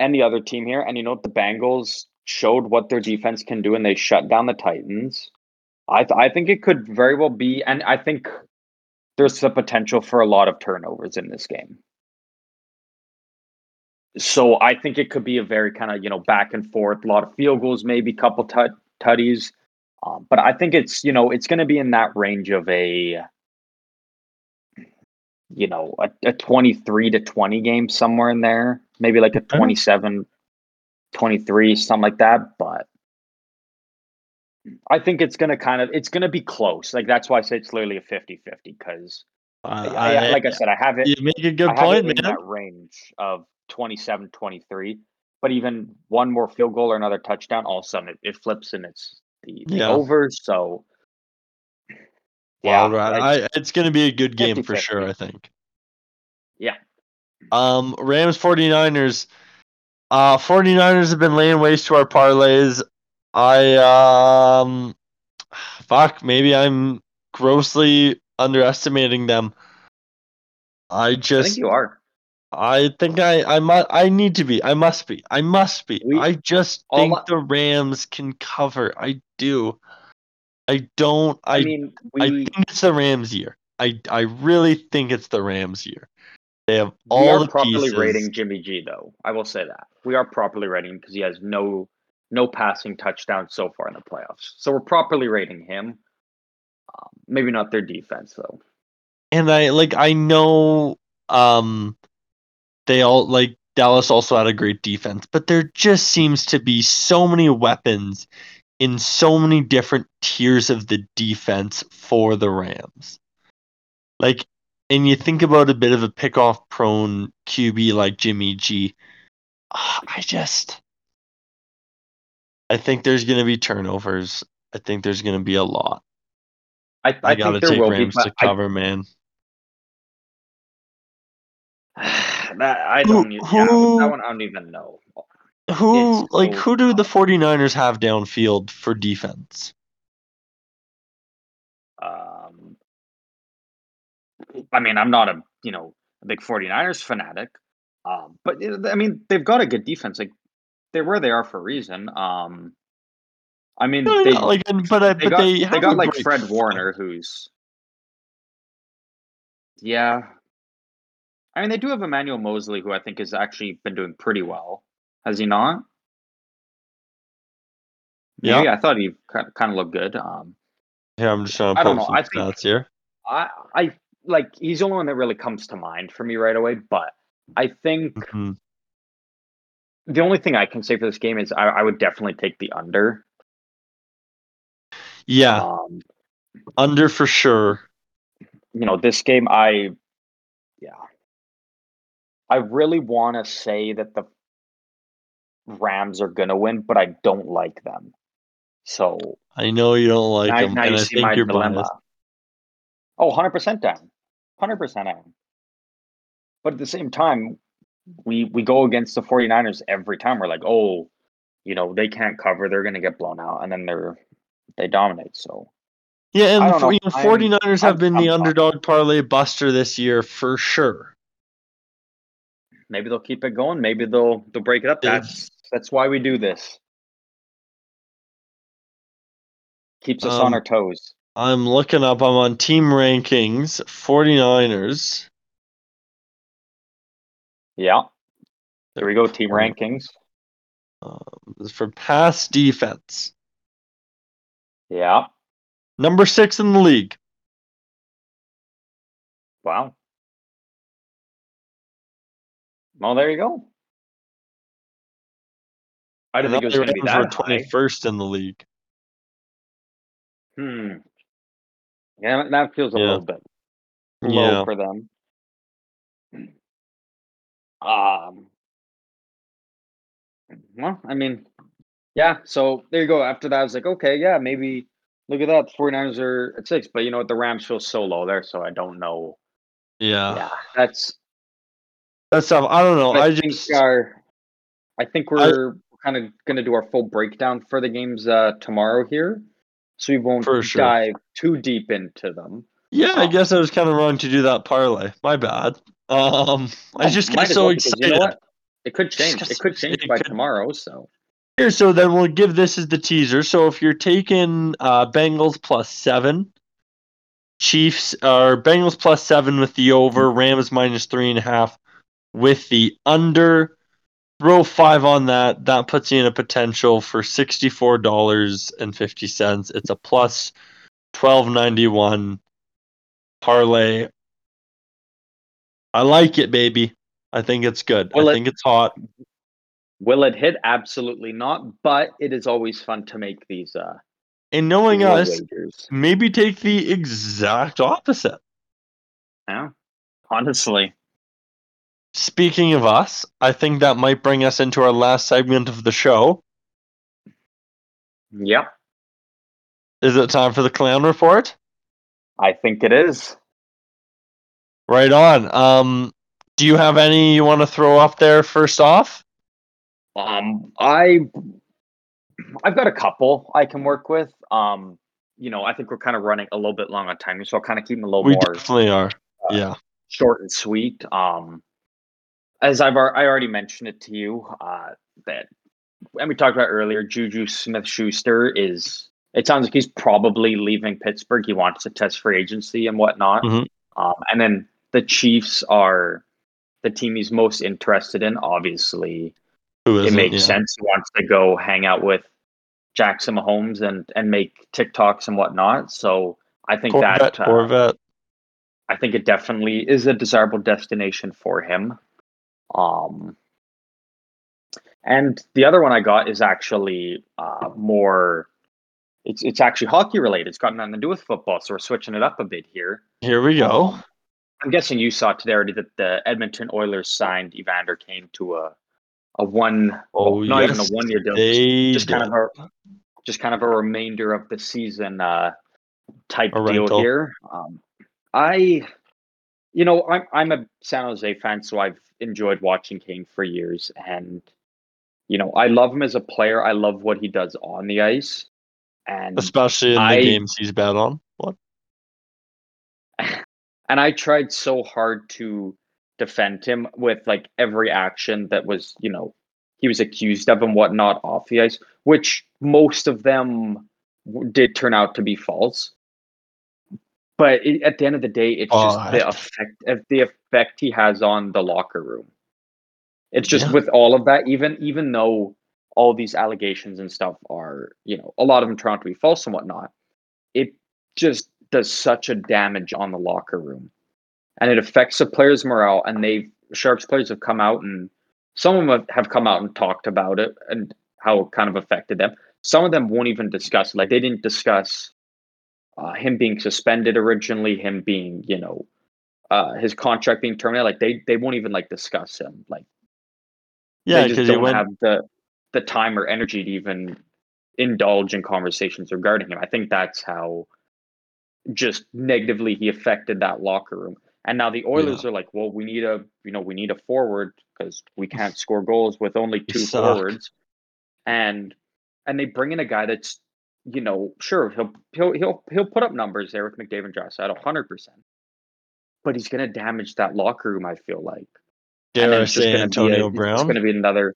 any other team here, and you know? The Bengals showed what their defense can do, and they shut down the Titans. I th- I think it could very well be, and I think there's the potential for a lot of turnovers in this game. So I think it could be a very kind of you know back and forth, a lot of field goals, maybe a couple tut tutties. Um, but I think it's you know it's going to be in that range of a you know a, a 23 to 20 game somewhere in there maybe like a Okay. 27 23 something like that but i think it's going to kind of it's going to be close like that's why i say it's literally a 50 50 because uh, I, I, I, like i said i have it you make a good I point, man. that range of 27 23 but even one more field goal or another touchdown all of a sudden it, it flips and it's the, the Yeah. over so yeah. I- I, it's going to be a good game for 50-50. sure, I think. Yeah. Um, Rams 49ers. Uh, 49ers have been laying waste to our parlays. I, um, fuck, maybe I'm grossly underestimating them. I i just, think you are I think I, I must, I need to be. I must be. I must be. We- I just think I- the Rams can cover. I do. I don't. i, I mean I we think it's the Rams year. I I really think it's the Rams year. They have all we are the properly pieces. rating Jimmy G though. I will say that we are properly rating him because he has no no passing touchdowns so far in the playoffs. So we're properly rating him. Um, maybe not their defense though. and I like I know um they all like Dallas also had a great defense, but there just seems to be so many weapons in so many different tiers of the defense for the Rams. Like and you think about a bit of a pick-off prone QB like Jimmy G. ah, just I think there's going to be turnovers. I think there's going to be a lot. I, I, I got to take will Rams be. to cover, man. I, that, I don't. e- yeah, who- that one I don't even know. Who like who do the tough. 49ers have downfield for defense? Um, I mean, I'm not a you know a big 49ers fanatic, um, but I mean they've got a good defense. Like they're where they are for a reason. Um, I mean No, they no, like, but uh, they but got they they, got like Fred. Warner, who's yeah. I mean, they do have Emmanuel Moseley, who I think has actually been doing pretty well. Has he not? Yeah. I thought he kind of looked good. Um, Here, I'm just trying to I pull some I think- stats here. I I like he's the only one that really comes to mind for me right away. But I think Mhm. the only thing I can say for this game is I, I would definitely take the under. Yeah, Um, under for sure. you know, this game, I, yeah, I really want to say that the Rams are gonna win, but I don't like them. So I know you don't like now, them, now and you I see think my you're dilemma. biased. Oh, 100% down. 100% down. But at the same time, we we go against the 49ers every time. We're like, oh, you know, they can't cover, they're gonna get blown out, and then they're they dominate. So Yeah, and I the don't know. you know, I'm- 49ers have I'm- been the I'm underdog parlay buster this year for sure. maybe they'll keep it going, maybe they'll they'll break it up. That's that's why we do this. Keeps us Um, on our toes. I'm looking up. I'm on team rankings. 49ers. Yeah. There we go, team Um, rankings. for pass defense. Yeah. Number six in the league. Wow. Well, there you go. I didn't think it was going to be that high. 21st in the league. Hmm. Yeah, that feels a Yeah. little bit low Yeah. for them. Um. Well, I mean, yeah. So there you go. After that, I was like, okay, yeah, maybe. Look at that. The 49ers are at six, but you know what? The Rams feel so low there, so I don't know. Yeah. yeah, that's That's tough. I don't know. I, I, think just our, I think we're kind of going to do our full breakdown for the games uh, tomorrow here, so we won't sure. dive too deep into them. yeah. I Oh. guess I was kind of wrong to do that parlay. My bad. Um, I Oh, just get so well, excited. You know? It could change. It could change excited. by could- tomorrow. So Here, so then we'll give this as the teaser. So if you're taking uh, Bengals plus seven, Chiefs or Bengals plus seven with the over, Rams minus three and a half with the under. Throw five on that. That puts you in a potential for sixty-four dollars and fifty cents. It's a plus twelve ninety-one parlay. I like it, baby. I think it's good. Will I it- think it's hot. will it hit? Absolutely not. But it is always fun to make these uh And knowing us, wagers. maybe take the exact opposite. Yeah, honestly. Speaking of us, I think that might bring us into our last segment of the show. Yep, Is it time for the clown report? I think it is. Right on. Um, do you have any you want to throw up there first off? Um, I, I've got a couple I can work with. Um, you know, I think we're kind of running a little bit long on timing, so I'll kind of keep them a little We more definitely are. uh, Yeah. short and sweet. Um, as I've I already mentioned it to you, uh, that and we talked about earlier, Juju Smith Schuster is. It sounds like he's probably leaving Pittsburgh. He wants to test free agency and whatnot. Mhm. Um, and then the Chiefs are the team he's most interested in. Obviously, it makes yeah. sense. He wants to go hang out with Jackson Mahomes and and make TikToks and whatnot. So I think Corvette, that uh, Corvette. I think it definitely is a desirable destination for him. Um, and the other one I got is actually uh, more. It's it's actually hockey related. It's got nothing to do with football, so we're switching it up a bit here. Here we go. Um, I'm guessing you saw today already that the Edmonton Oilers signed Evander Kane to a a one, Oh, well, not even a one year deal, just, just kind of a just kind of a remainder of the season uh, type A deal rental. here. Um, I, you know, I'm I'm a San Jose fan, so I've enjoyed watching Kane for years, and you know, I love him as a player. I love what he does on the ice, and especially in the games he's bet on. What? and I tried so hard to defend him with like every action that was, you know, he was accused of and whatnot off the ice, which most of them did turn out to be false. But it, at the end of the day, it's just oh, the effect of the effect he has on the locker room. It's just Yeah. with all of that, even even though all these allegations and stuff are, you know, a lot of them turn out to be false and whatnot, it just does such a damage on the locker room. And it affects the players' morale. And they Sharks players have come out and some of them have- have come out and talked about it and how it kind of affected them. Some of them won't even discuss it. Like they didn't discuss uh, him being suspended originally, him being, you know, uh, his contract being terminated. Like they they won't even like discuss him. Like Yeah, they just because don't went. have the the time or energy to even indulge in conversations regarding him. I think that's how just negatively he affected that locker room. And now the Oilers are like, well, we need a you know we need a forward because we can't score goals with only two forwards, and and they bring in a guy that's you know sure he'll he'll he'll he'll put up numbers there with McDavid and Josh at hundred percent, but he's gonna damage that locker room. I feel like Dare I it's say gonna be Antonio a- It's going to be another,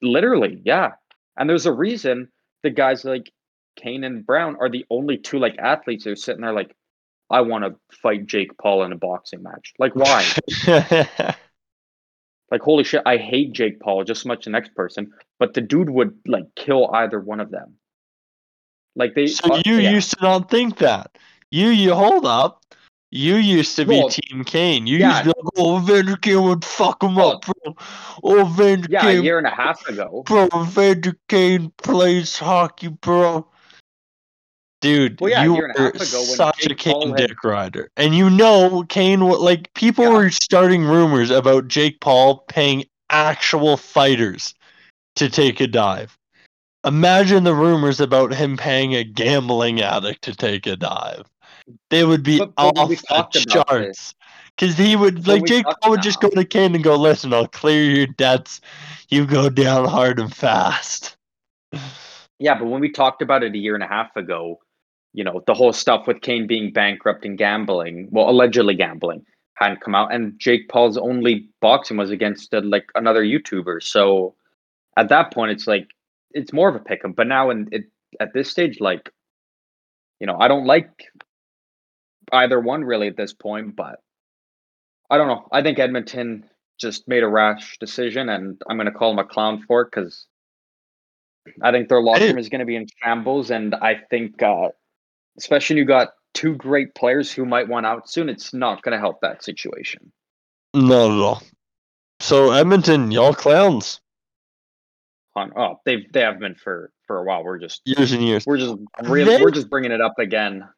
literally, yeah. And there's a reason the guys like Kane and Brown are the only two like athletes who are sitting there like, I want to fight Jake Paul in a boxing match. Like, why? like, holy shit, I hate Jake Paul just as much as the next person, but the dude would like kill either one of them. Like they, so you yeah. used to not think that. You you hold up. You used to be Well, Team Kane. You yeah. used to be like, oh, Vander Kane would fuck him Well, up, bro. Oh, Vander yeah, a year and a half ago. bro. Vander Kane plays hockey, bro. Dude, Well, yeah, you year and a were half ago when such a Jake Paul Kane had- dick rider, and you know Kane. Like people Yeah. were starting rumors about Jake Paul paying actual fighters to take a dive. Imagine the rumors about him paying a gambling addict to take a dive. They would be But- but off the charts. Because he would Well, like Jake Paul would just go to Kane and go, "Listen, I'll clear your debts. You go down hard and fast." Yeah, but when we talked about it a year and a half ago, you know, the whole stuff with Kane being bankrupt and gambling, well, allegedly gambling, hadn't come out, and Jake Paul's only boxing was against uh, like another YouTuber. So at that point, it's like it's more of a pick 'em. But now, in it at this stage, like, you know, I don't like either one really at this point. But I don't know. I think Edmonton just made a rash decision, and I'm going to call him a clown for it because I think their locker room is going to be in shambles, and I think, uh, especially when you got two great players who might want out soon, it's not going to help that situation. Not at all. So Edmonton, y'all clowns, On oh, they've they have been for for a while. We're just years and years. we're just really They- we're just bringing it up again.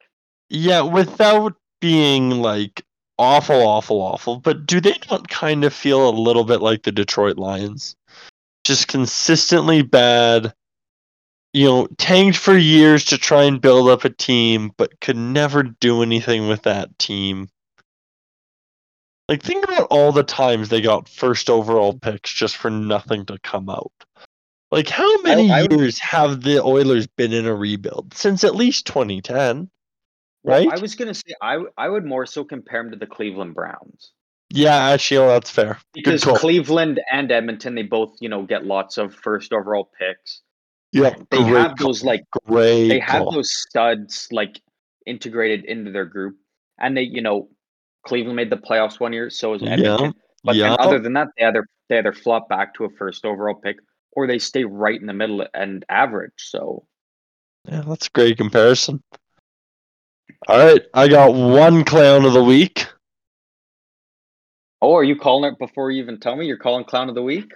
Yeah, without being like awful, awful, awful. But do they not kind of feel a little bit like the Detroit Lions? Just consistently bad. You know, tanked for years to try and build up a team, but could never do anything with that team. Like, think about all the times they got first overall picks just for nothing to come out. Like, how many I would- years have the Oilers been in a rebuild? Since at least 2010, Well, right? I was gonna say I I would more so compare them to the Cleveland Browns Yeah, actually, that's fair. because. Cleveland and Edmonton they both you know get lots of first overall picks. Yeah, They have those like great they have call. those studs like integrated into their group, and they you know Cleveland made the playoffs one year, so is Yeah, Edmonton. But yeah. then other than that, they either they either flop back to a first overall pick or they stay right in the middle and average. So Yeah, that's a great comparison. All right, I got one clown of the week. oh, are you calling it before you even tell me? You're calling clown of the week?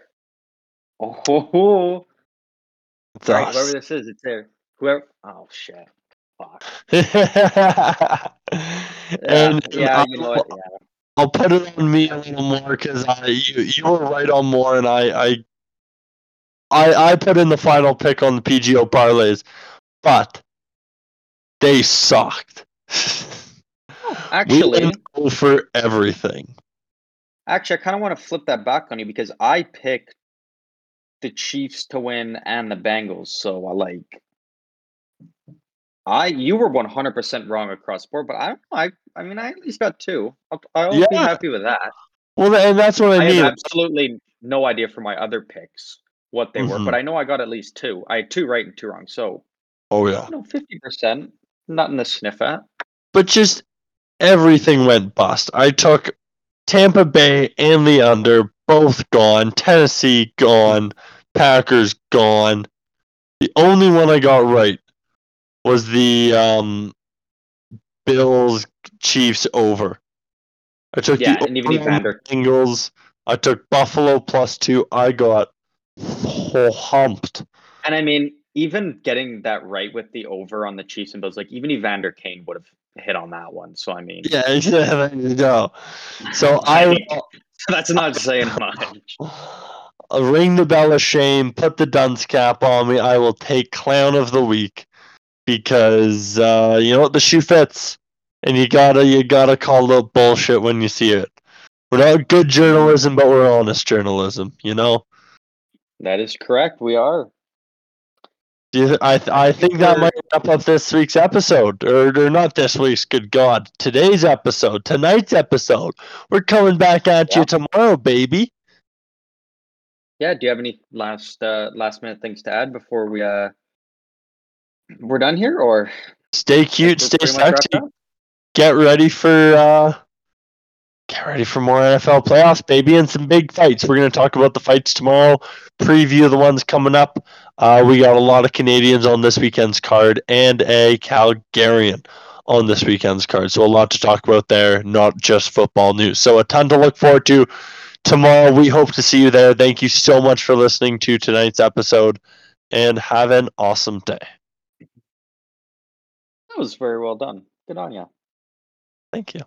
Oh, ho, ho. It's All right, whoever this is, it's there. Whoever. Oh shit. Fuck. and yeah, yeah, I'll, you know what? Yeah. I'll put it on me a little more because I you, you were right on more, and I, I I I put in the final pick on the PGO parlays, but they sucked. Oh, we Actually, go for everything. actually, I kind of want to flip that back on you because I picked the Chiefs to win and the Bengals. So I like. I you were one hundred percent wrong across the board, but I don't know. I I mean I at least got two. I'll, I'll be Yeah. happy with that. Well, and that's what I, I mean. have absolutely no idea for my other picks what they were, Mhm. but I know I got at least two. I had two right and two wrong, so oh yeah. you know fifty percent, nothing to sniff at. but just everything went bust. I took Tampa Bay and the under, both gone. Tennessee gone. Packers gone. The only one I got right was the um, Bills Chiefs over. I took Yeah, the and even over on the Evander. Bengals. I took Buffalo plus two. I got humped. And I mean, even getting that right with the over on the Chiefs and Bills, like even Evander Kane would have hit on that one. So I mean, Yeah, you go. So I I that's not saying much. Ring the bell of shame, put the dunce cap on me. I will take clown of the week because uh, you know what the shoe fits, and you gotta you gotta call it bullshit when you see it. We're not good journalism, but we're honest journalism. You know. That is correct. We are. You, I th- I think that might wrap up this week's episode, or, or not this week's. Good God, today's episode, tonight's episode. We're coming back at you tomorrow, baby. Yeah. Do you have any last uh, last minute things to add before we uh we're done here, or Stay cute, stay pretty much wrapped sexy. get ready for uh get ready for more NFL playoffs, baby, and some big fights. We're gonna talk about the fights tomorrow, preview the ones coming up. Uh, we got a lot of Canadians on this weekend's card and a Calgarian on this weekend's card. So a lot to talk about there, not just football news. So a ton to look forward to tomorrow. We hope to see you there. Thank you so much for listening to tonight's episode and have an awesome day. That was very well done. Good on you. Thank you.